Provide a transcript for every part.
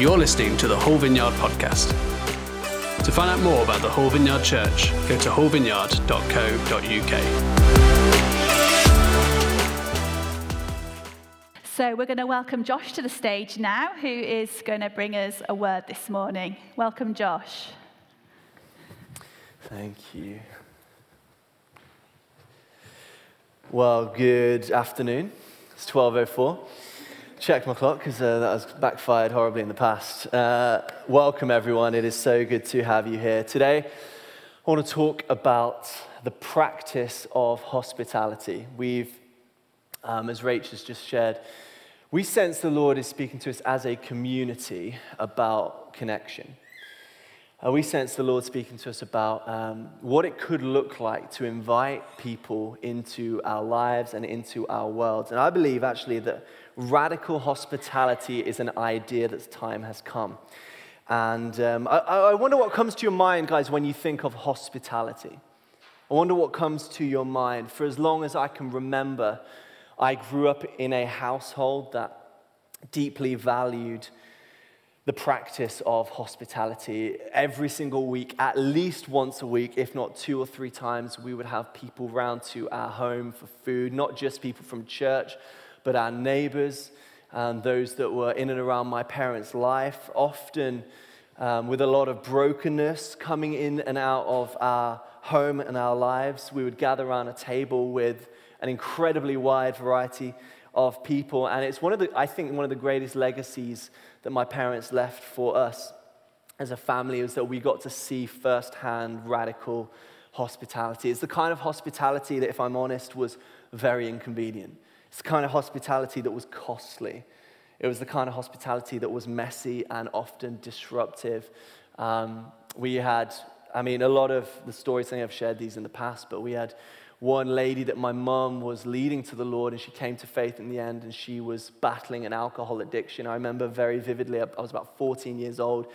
You're listening to the Hull Vineyard podcast. To find out more about the Hull Vineyard Church, go to hullvineyard.co.uk. So, we're going to welcome Josh to the stage now, who is going to bring us a word this morning. Welcome, Josh. Thank you. Well, good afternoon. It's 12.04 check my clock because uh, that has backfired horribly in the past. Uh, welcome, everyone. It is so good to have you here. Today, I want to talk about the practice of hospitality. We've, um, as Rach has just shared, we sense the Lord is speaking to us as a community about connection. Uh, we sense the Lord speaking to us about um, what it could look like to invite people into our lives and into our worlds. And I believe actually that radical hospitality is an idea that's time has come. And um, I, I wonder what comes to your mind, guys, when you think of hospitality. I wonder what comes to your mind. For as long as I can remember, I grew up in a household that deeply valued the practice of hospitality. Every single week, at least once a week, if not two or three times, we would have people round to our home for food, not just people from church, but our neighbors and those that were in and around my parents' life, often um, with a lot of brokenness coming in and out of our home and our lives. We would gather around a table with an incredibly wide variety of people. And it's one of the, I think, one of the greatest legacies that my parents left for us as a family is that we got to see firsthand radical hospitality. It's the kind of hospitality that, if I'm honest, was very inconvenient. It's the kind of hospitality that was costly. It was the kind of hospitality that was messy and often disruptive. Um, we had, I mean, a lot of the stories, I think I've shared these in the past, but we had one lady that my mum was leading to the Lord, and she came to faith in the end, and she was battling an alcohol addiction. I remember very vividly, I was about 14 years old.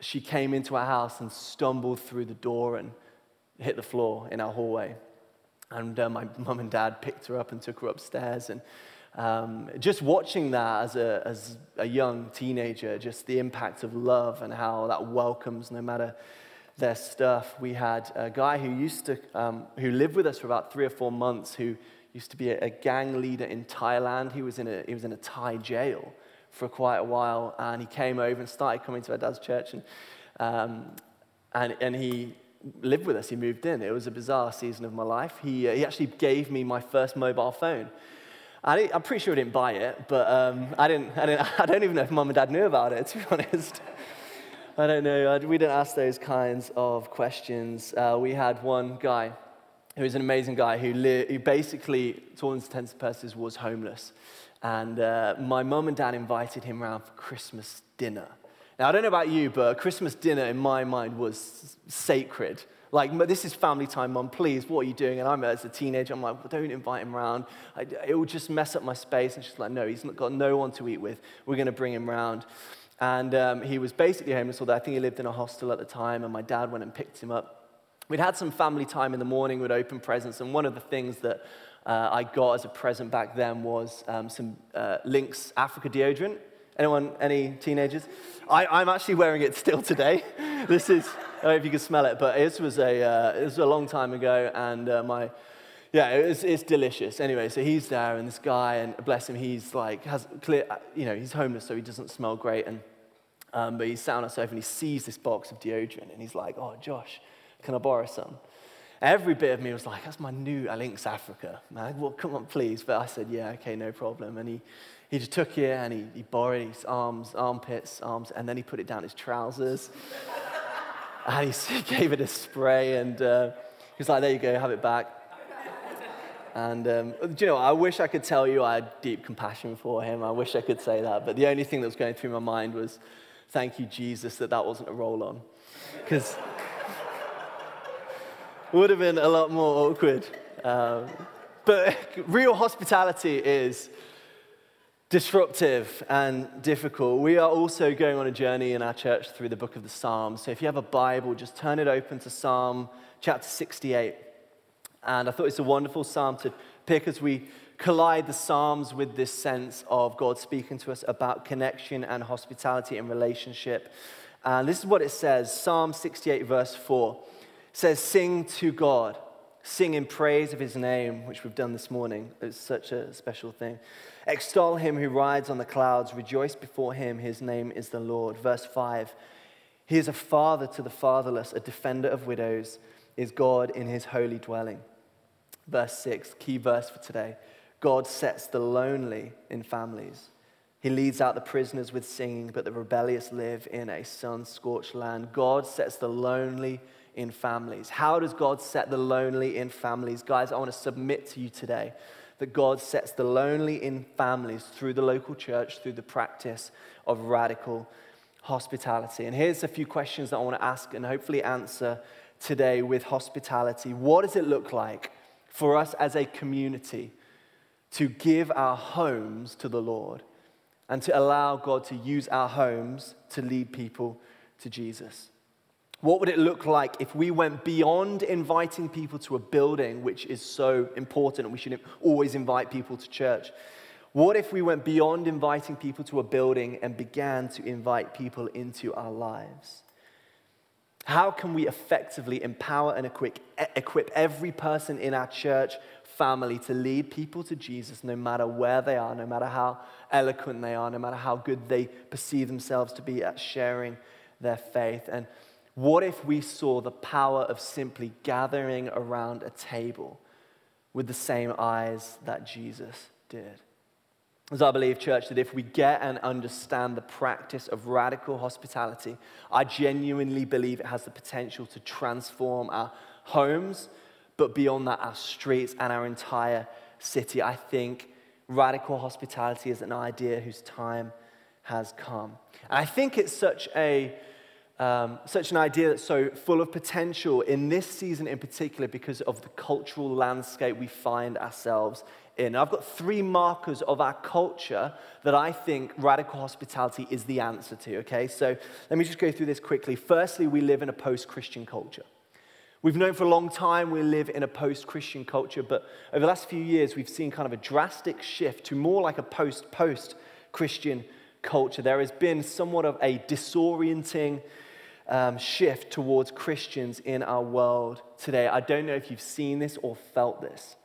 She came into our house and stumbled through the door and hit the floor in our hallway. And uh, my mum and dad picked her up and took her upstairs. And um, just watching that as a, as a young teenager, just the impact of love and how that welcomes no matter their stuff. We had a guy who used to, um, who lived with us for about three or four months, who used to be a, a gang leader in Thailand. He was in a, he was in a Thai jail for quite a while, and he came over and started coming to our dad's church, and, um, and, and he lived with us. He moved in. It was a bizarre season of my life. He, uh, he actually gave me my first mobile phone. I am pretty sure I didn't buy it, but um, I, didn't, I, didn't, I don't even know if mum and dad knew about it, to be honest. I don't know. We didn't ask those kinds of questions. Uh, we had one guy who was an amazing guy who, li- who basically, to all intents and purposes, was homeless. And uh, my mum and dad invited him around for Christmas dinner. Now, I don't know about you, but Christmas dinner in my mind was sacred. Like, this is family time, mom, please, what are you doing? And I'm as a teenager, I'm like, well, don't invite him around. It will just mess up my space. And she's like, no, he's got no one to eat with. We're going to bring him around. And um, he was basically homeless, although I think he lived in a hostel at the time, and my dad went and picked him up. We'd had some family time in the morning, we'd open presents, and one of the things that uh, I got as a present back then was um, some uh, Lynx Africa deodorant. Anyone, any teenagers? I, am actually wearing it still today. this is, I don't know if you can smell it, but this was a, uh, this was a long time ago, and uh, my, yeah, it was, it's delicious. Anyway, so he's there, and this guy, and bless him, he's like, has clear, you know, he's homeless, so he doesn't smell great, and, um, but he's sat on a sofa, and he sees this box of deodorant, and he's like, oh, Josh, can I borrow some? Every bit of me was like, that's my new Lynx Africa, man. Well, come on, please. But I said, yeah, okay, no problem. And he, he just took it and he, he borrowed his arms, armpits, arms, and then he put it down his trousers. and he gave it a spray, and uh, he was like, there you go, have it back. And um, you know, I wish I could tell you I had deep compassion for him. I wish I could say that. But the only thing that was going through my mind was, thank you, Jesus, that that wasn't a roll on. Because it would have been a lot more awkward. Um, but real hospitality is disruptive and difficult. We are also going on a journey in our church through the book of the Psalms. So if you have a Bible, just turn it open to Psalm chapter 68. And I thought it's a wonderful psalm to pick as we collide the Psalms with this sense of God speaking to us about connection and hospitality and relationship. And this is what it says Psalm 68, verse 4 says, Sing to God, sing in praise of his name, which we've done this morning. It's such a special thing. Extol him who rides on the clouds, rejoice before him, his name is the Lord. Verse 5 He is a father to the fatherless, a defender of widows, is God in his holy dwelling. Verse 6, key verse for today God sets the lonely in families. He leads out the prisoners with singing, but the rebellious live in a sun scorched land. God sets the lonely in families. How does God set the lonely in families? Guys, I want to submit to you today that God sets the lonely in families through the local church, through the practice of radical hospitality. And here's a few questions that I want to ask and hopefully answer today with hospitality. What does it look like for us as a community to give our homes to the Lord? and to allow God to use our homes to lead people to Jesus. What would it look like if we went beyond inviting people to a building, which is so important and we should always invite people to church? What if we went beyond inviting people to a building and began to invite people into our lives? How can we effectively empower and equip, every person in our church family to lead people to Jesus no matter where they are, no matter how eloquent they are, no matter how good they perceive themselves to be at sharing their faith. And what if we saw the power of simply gathering around a table with the same eyes that Jesus did? As I believe, church, that if we get and understand the practice of radical hospitality, I genuinely believe it has the potential to transform our homes, but beyond that, our streets and our entire city. I think radical hospitality is an idea whose time has come. And I think it's such a um, such an idea that's so full of potential in this season in particular because of the cultural landscape we find ourselves in. I've got three markers of our culture that I think radical hospitality is the answer to, okay? So let me just go through this quickly. Firstly, we live in a post Christian culture. We've known for a long time we live in a post Christian culture, but over the last few years, we've seen kind of a drastic shift to more like a post post Christian culture. There has been somewhat of a disorienting um, shift towards Christians in our world today. I don't know if you've seen this or felt this.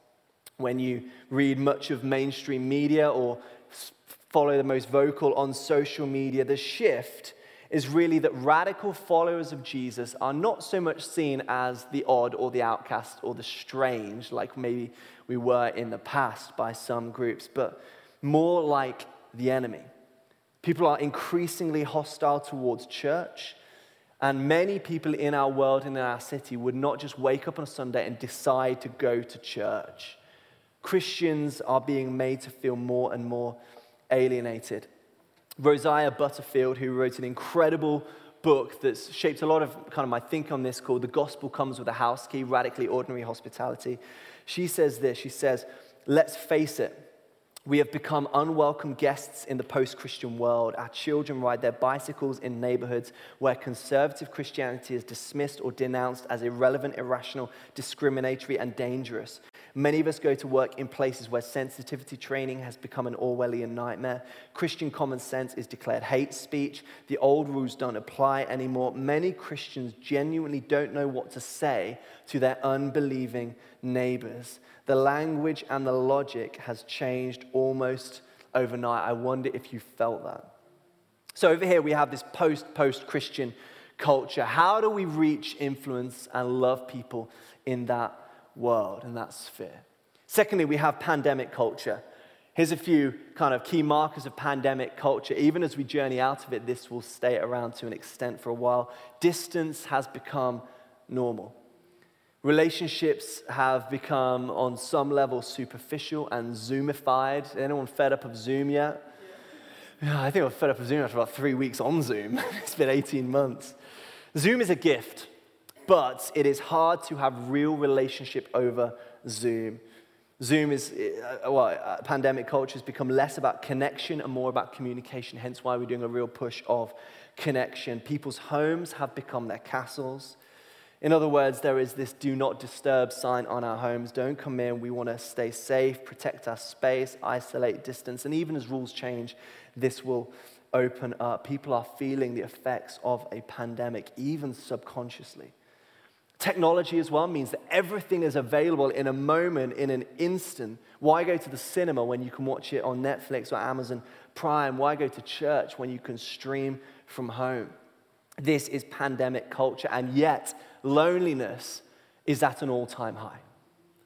When you read much of mainstream media or follow the most vocal on social media, the shift is really that radical followers of Jesus are not so much seen as the odd or the outcast or the strange, like maybe we were in the past by some groups, but more like the enemy. People are increasingly hostile towards church. And many people in our world and in our city would not just wake up on a Sunday and decide to go to church. Christians are being made to feel more and more alienated. Rosaria Butterfield, who wrote an incredible book that's shaped a lot of kind of my think on this called The Gospel Comes with a House Key Radically Ordinary Hospitality. She says this She says, Let's face it, we have become unwelcome guests in the post Christian world. Our children ride their bicycles in neighborhoods where conservative Christianity is dismissed or denounced as irrelevant, irrational, discriminatory, and dangerous. Many of us go to work in places where sensitivity training has become an Orwellian nightmare. Christian common sense is declared hate speech. The old rules don't apply anymore. Many Christians genuinely don't know what to say to their unbelieving neighbors. The language and the logic has changed almost overnight. I wonder if you felt that. So, over here we have this post post Christian culture. How do we reach, influence, and love people in that world and that sphere. Secondly, we have pandemic culture. Here's a few kind of key markers of pandemic culture. Even as we journey out of it, this will stay around to an extent for a while. Distance has become normal. Relationships have become, on some level, superficial and Zoomified. Anyone fed up of Zoom yet? Yeah, I think I'm fed up of Zoom after about three weeks on Zoom. it's been 18 months. Zoom is a gift but it is hard to have real relationship over Zoom. Zoom is, uh, well, uh, pandemic culture has become less about connection and more about communication, hence why we're doing a real push of connection. People's homes have become their castles. In other words, there is this do not disturb sign on our homes. Don't come in. We want to stay safe, protect our space, isolate, distance. And even as rules change, this will open up. People are feeling the effects of a pandemic, even subconsciously. Technology as well means that everything is available in a moment, in an instant. Why go to the cinema when you can watch it on Netflix or Amazon Prime? Why go to church when you can stream from home? This is pandemic culture, and yet loneliness is at an all time high.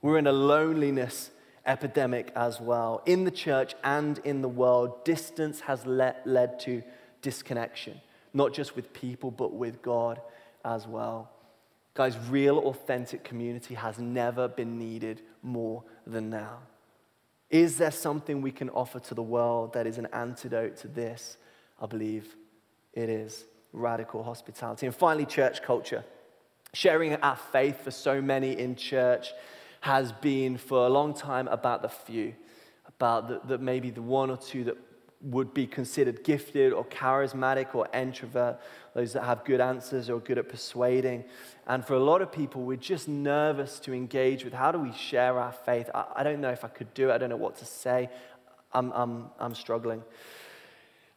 We're in a loneliness epidemic as well. In the church and in the world, distance has led, led to disconnection, not just with people, but with God as well. Guys, real, authentic community has never been needed more than now. Is there something we can offer to the world that is an antidote to this? I believe it is radical hospitality. And finally, church culture. Sharing our faith for so many in church has been for a long time about the few, about the, the maybe the one or two that would be considered gifted or charismatic or introvert, those that have good answers or good at persuading. And for a lot of people, we're just nervous to engage with how do we share our faith? I, I don't know if I could do it, I don't know what to say. I'm, I'm, I'm struggling.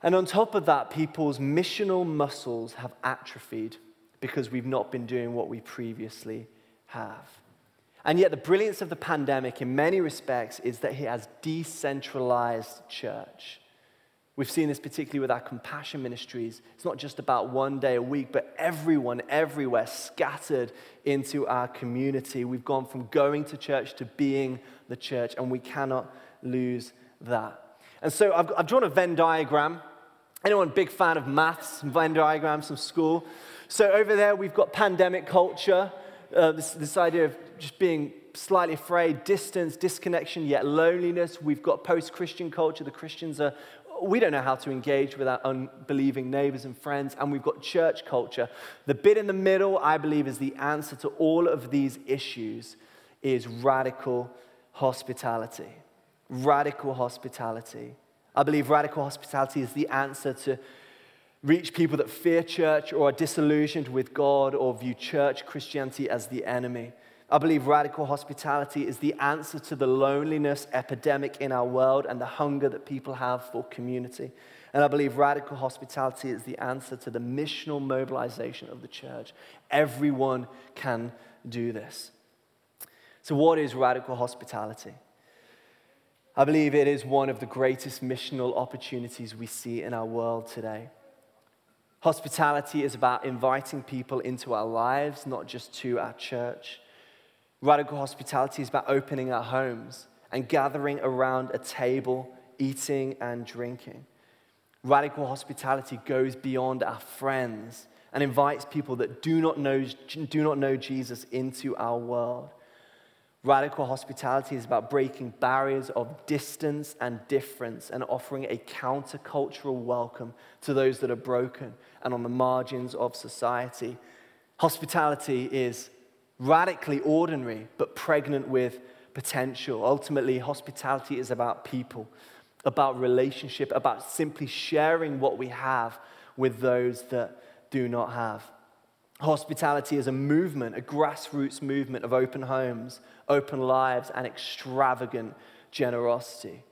And on top of that, people's missional muscles have atrophied because we've not been doing what we previously have. And yet, the brilliance of the pandemic, in many respects, is that it has decentralized church. We've seen this particularly with our compassion ministries. It's not just about one day a week, but everyone, everywhere, scattered into our community. We've gone from going to church to being the church, and we cannot lose that. And so I've, I've drawn a Venn diagram. Anyone big fan of maths, and Venn diagrams from school? So over there, we've got pandemic culture, uh, this, this idea of just being slightly afraid, distance, disconnection, yet loneliness. We've got post Christian culture. The Christians are we don't know how to engage with our unbelieving neighbors and friends, and we've got church culture. The bit in the middle, I believe, is the answer to all of these issues is radical hospitality. Radical hospitality. I believe radical hospitality is the answer to reach people that fear church or are disillusioned with God or view church Christianity as the enemy. I believe radical hospitality is the answer to the loneliness epidemic in our world and the hunger that people have for community. And I believe radical hospitality is the answer to the missional mobilization of the church. Everyone can do this. So, what is radical hospitality? I believe it is one of the greatest missional opportunities we see in our world today. Hospitality is about inviting people into our lives, not just to our church. Radical hospitality is about opening our homes and gathering around a table, eating and drinking. Radical hospitality goes beyond our friends and invites people that do not know, do not know Jesus into our world. Radical hospitality is about breaking barriers of distance and difference and offering a countercultural welcome to those that are broken and on the margins of society. Hospitality is radically ordinary, but pregnant with potential. Ultimately, hospitality is about people, about relationship, about simply sharing what we have with those that do not have. Hospitality is a movement, a grassroots movement of open homes, open lives, and extravagant generosity.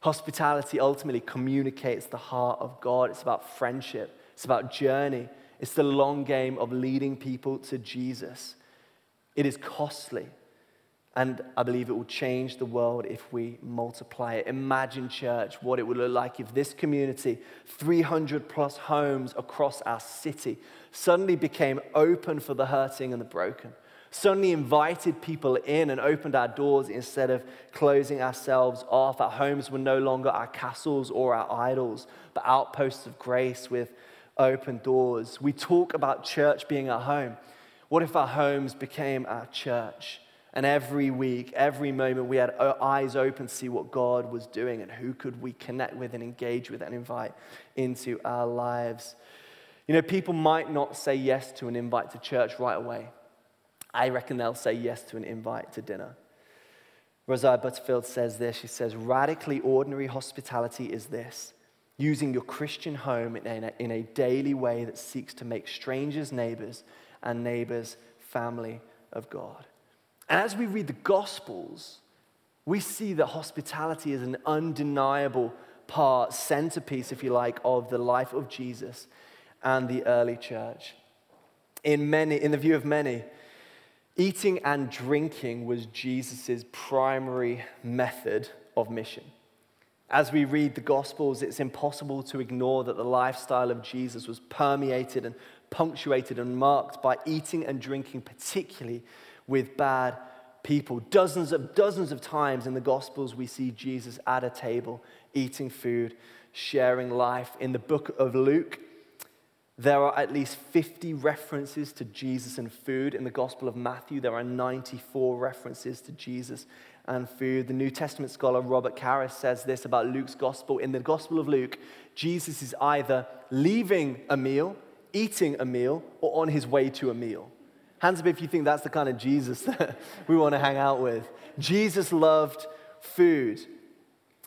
Hospitality ultimately communicates the heart of God. It's about friendship, it's about journey, it's the long game of leading people to Jesus. It is costly. And I believe it will change the world if we multiply it. Imagine, church, what it would look like if this community, 300 plus homes across our city, suddenly became open for the hurting and the broken. Suddenly invited people in and opened our doors instead of closing ourselves off. Our homes were no longer our castles or our idols, but outposts of grace with open doors. We talk about church being our home. What if our homes became our church? And every week, every moment, we had our eyes open to see what God was doing and who could we connect with and engage with and invite into our lives. You know, people might not say yes to an invite to church right away. I reckon they'll say yes to an invite to dinner. Rosaria Butterfield says this. She says, radically ordinary hospitality is this using your Christian home in a, in a daily way that seeks to make strangers neighbors and neighbors family of God. And as we read the Gospels, we see that hospitality is an undeniable part, centerpiece, if you like, of the life of Jesus and the early church. In, many, in the view of many, eating and drinking was Jesus' primary method of mission. As we read the Gospels, it's impossible to ignore that the lifestyle of Jesus was permeated and punctuated and marked by eating and drinking, particularly with bad people. Dozens of dozens of times in the Gospels, we see Jesus at a table, eating food, sharing life. In the book of Luke, there are at least 50 references to Jesus and food. In the Gospel of Matthew, there are 94 references to Jesus and food. The New Testament scholar Robert Karris says this about Luke's Gospel. In the Gospel of Luke, Jesus is either leaving a meal, eating a meal, or on his way to a meal. Hands up if you think that's the kind of Jesus that we want to hang out with. Jesus loved food.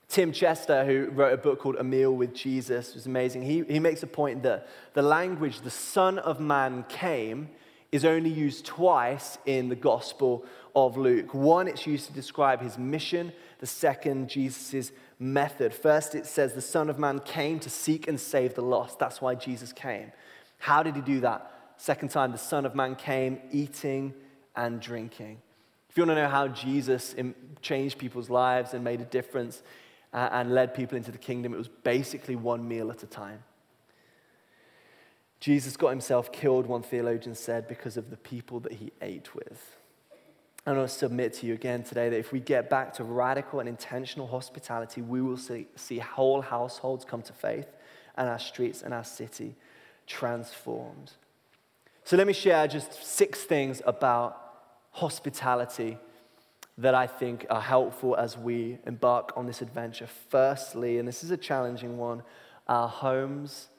Tim Chester, who wrote a book called A Meal with Jesus, was amazing. He, he makes a point that the language, the Son of Man came, is only used twice in the Gospel of Luke. One, it's used to describe his mission. The second, Jesus' method. First, it says the Son of Man came to seek and save the lost. That's why Jesus came. How did he do that? Second time, the Son of Man came eating and drinking. If you want to know how Jesus changed people's lives and made a difference uh, and led people into the kingdom, it was basically one meal at a time. Jesus got himself killed, one theologian said, because of the people that he ate with. And I want to submit to you again today that if we get back to radical and intentional hospitality, we will see, see whole households come to faith and our streets and our city transformed. So let me share just six things about hospitality that I think are helpful as we embark on this adventure. Firstly, and this is a challenging one, our homes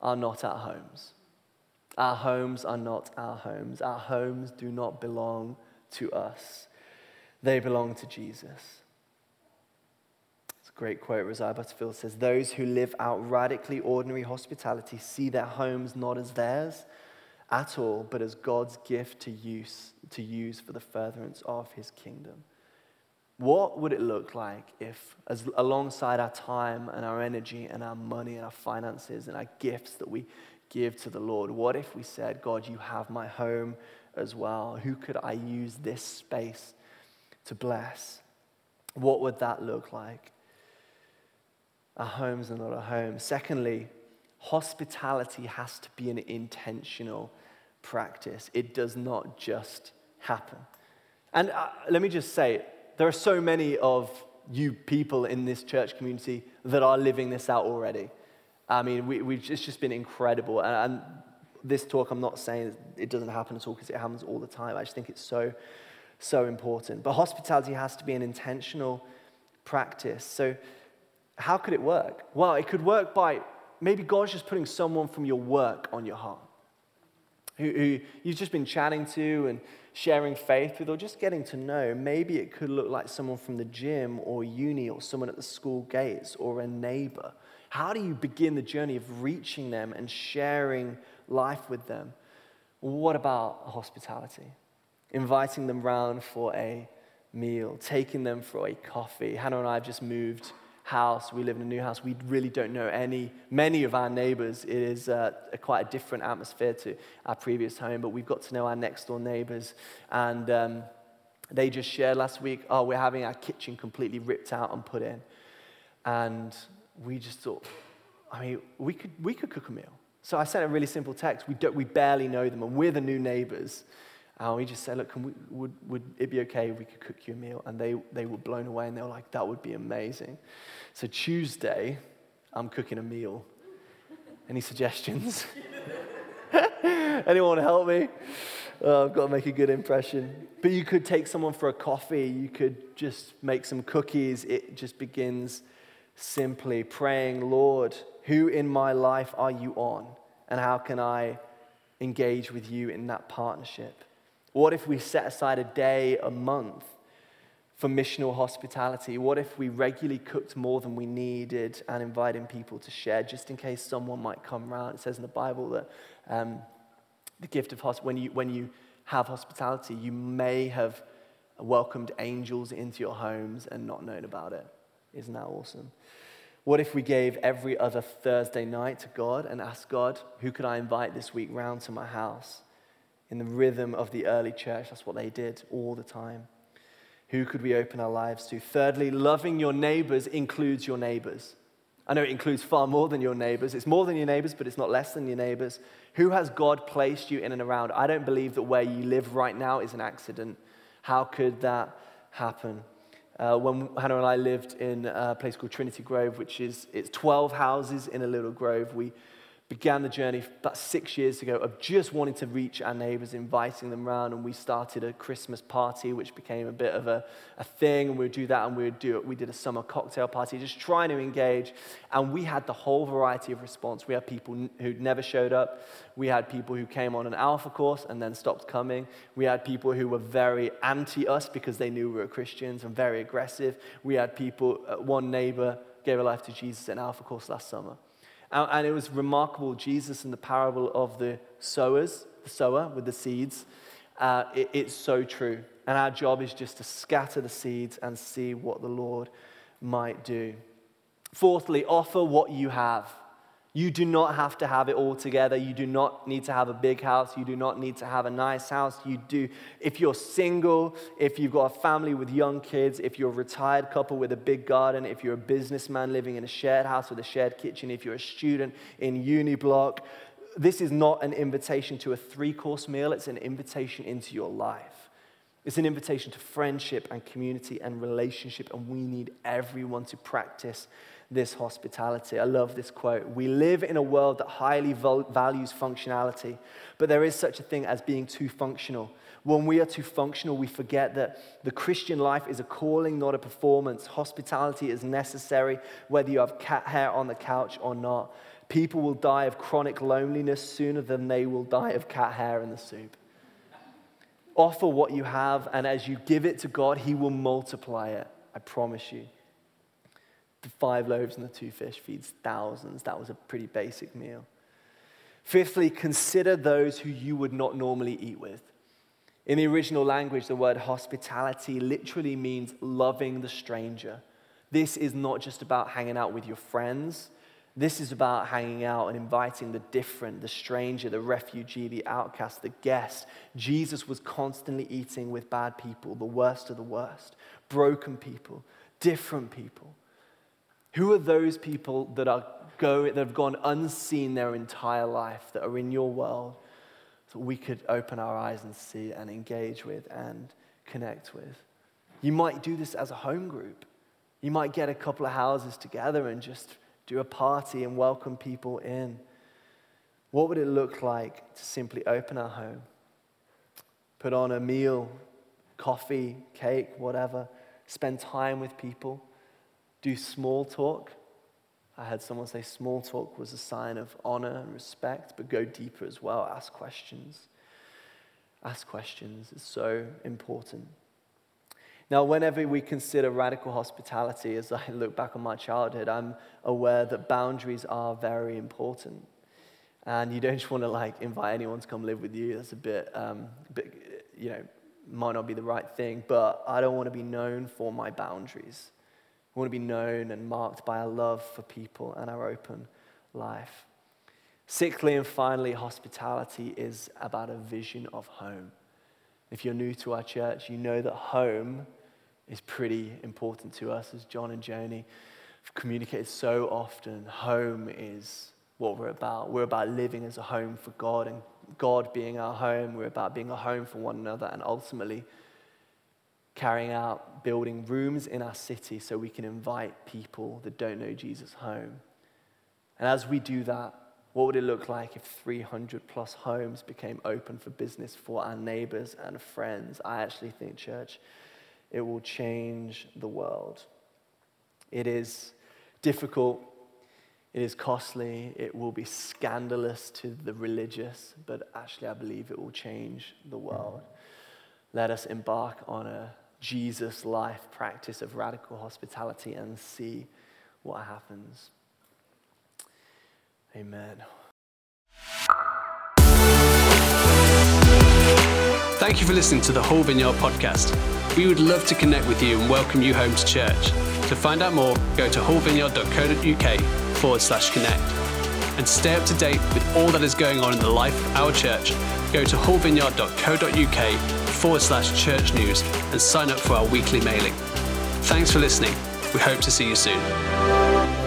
are not our homes. Our homes are not our homes. Our homes do not belong to us, they belong to Jesus. Great quote. Rosaria Butterfield says Those who live out radically ordinary hospitality see their homes not as theirs at all, but as God's gift to use, to use for the furtherance of his kingdom. What would it look like if, as alongside our time and our energy and our money and our finances and our gifts that we give to the Lord, what if we said, God, you have my home as well? Who could I use this space to bless? What would that look like? Our homes are not a home. Secondly, hospitality has to be an intentional practice. It does not just happen. And uh, let me just say, there are so many of you people in this church community that are living this out already. I mean, we, it's just been incredible. And, and this talk, I'm not saying it doesn't happen at all because it happens all the time. I just think it's so, so important. But hospitality has to be an intentional practice. So, how could it work? Well, it could work by maybe God's just putting someone from your work on your heart who, who you've just been chatting to and sharing faith with, or just getting to know. Maybe it could look like someone from the gym or uni or someone at the school gates or a neighbor. How do you begin the journey of reaching them and sharing life with them? What about hospitality? Inviting them round for a meal, taking them for a coffee. Hannah and I have just moved house. We live in a new house. We really don't know any, many of our neighbors. It is uh, a, quite a different atmosphere to our previous home, but we've got to know our next door neighbors. And um, they just shared last week, oh, we're having our kitchen completely ripped out and put in. And we just thought, I mean, we could, we could cook a meal. So I sent a really simple text. We, don't, we barely know them, and we're the new neighbors. And we just said, look, we, would, would it be okay if we could cook you a meal? And they, they were blown away and they were like, that would be amazing. So Tuesday, I'm cooking a meal. Any suggestions? Anyone want to help me? Oh, I've got to make a good impression. But you could take someone for a coffee. You could just make some cookies. It just begins simply praying, Lord, who in my life are you on? And how can I engage with you in that partnership? What if we set aside a day a month for missional hospitality? What if we regularly cooked more than we needed and inviting people to share just in case someone might come around? It says in the Bible that um, the gift of hospitality, when you, when you have hospitality. You may have welcomed angels into your homes and not known about it. Isn't that awesome? What if we gave every other Thursday night to God and asked God, who could I invite this week round to my house? In the rhythm of the early church, that's what they did all the time. Who could we open our lives to? Thirdly, loving your neighbors includes your neighbors. I know it includes far more than your neighbors. It's more than your neighbors, but it's not less than your neighbors. Who has God placed you in and around? I don't believe that where you live right now is an accident. How could that happen? Uh, when Hannah and I lived in a place called Trinity Grove, which is it's 12 houses in a little grove, we began the journey about six years ago of just wanting to reach our neighbors, inviting them around, and we started a Christmas party, which became a bit of a, a thing, and we would do that, and we would do it. We did a summer cocktail party, just trying to engage, and we had the whole variety of response. We had people who'd never showed up. We had people who came on an alpha course and then stopped coming. We had people who were very anti us because they knew we were Christians and very aggressive. We had people, uh, one neighbor gave her life to Jesus an alpha course last summer. And it was remarkable. Jesus in the parable of the sowers, the sower with the seeds, uh, it, it's so true. And our job is just to scatter the seeds and see what the Lord might do. Fourthly, offer what you have. You do not have to have it all together. You do not need to have a big house. You do not need to have a nice house. You do. If you're single, if you've got a family with young kids, if you're a retired couple with a big garden, if you're a businessman living in a shared house with a shared kitchen, if you're a student in uni block, this is not an invitation to a three course meal. It's an invitation into your life. It's an invitation to friendship and community and relationship, and we need everyone to practice this hospitality. I love this quote. We live in a world that highly values functionality, but there is such a thing as being too functional. When we are too functional, we forget that the Christian life is a calling, not a performance. Hospitality is necessary, whether you have cat hair on the couch or not. People will die of chronic loneliness sooner than they will die of cat hair in the soup. Offer what you have, and as you give it to God, He will multiply it. I promise you the five loaves and the two fish feeds thousands. That was a pretty basic meal. Fifthly, consider those who you would not normally eat with. In the original language, the word hospitality literally means loving the stranger. This is not just about hanging out with your friends. This is about hanging out and inviting the different, the stranger, the refugee, the outcast, the guest. Jesus was constantly eating with bad people, the worst of the worst, broken people, different people. Who are those people that, are go, that have gone unseen their entire life, that are in your world, that we could open our eyes and see and engage with and connect with? You might do this as a home group. You might get a couple of houses together and just do a party and welcome people in. What would it look like to simply open our home, put on a meal, coffee, cake, whatever, spend time with people? Do small talk. I had someone say small talk was a sign of honor and respect, but go deeper as well. Ask questions. Ask questions is so important. Now, whenever we consider radical hospitality, as I look back on my childhood, I'm aware that boundaries are very important. And you don't just want to like invite anyone to come live with you. That's a bit, um, bit, you know, might not be the right thing. But I don't want to be known for my boundaries. We want to be known and marked by our love for people and our open life. Sixthly and finally, hospitality is about a vision of home. If you're new to our church, you know that home is pretty important to us, as John and Joni have communicated so often. Home is what we're about. We're about living as a home for God and God being our home. We're about being a home for one another and ultimately carrying out building rooms in our city so we can invite people that don't know Jesus home. And as we do that, what would it look like if 300 plus homes became open for business for our neighbors and friends? I actually think, church, it will change the world. It is difficult, it is costly, it will be scandalous to the religious, but actually, I believe it will change the world. Let us embark on a Jesus life practice of radical hospitality and see what happens. Amen. Thank you for listening to the Hull Vineyard podcast. We would love to connect with you and welcome you home to church. To find out more, go to hullvineyard.co.uk forward slash connect. And stay up to date with all that is going on in the life of our church, go to hullvineyard.co.uk forward slash church news and sign up for our weekly mailing. Thanks for listening. We hope to see you soon.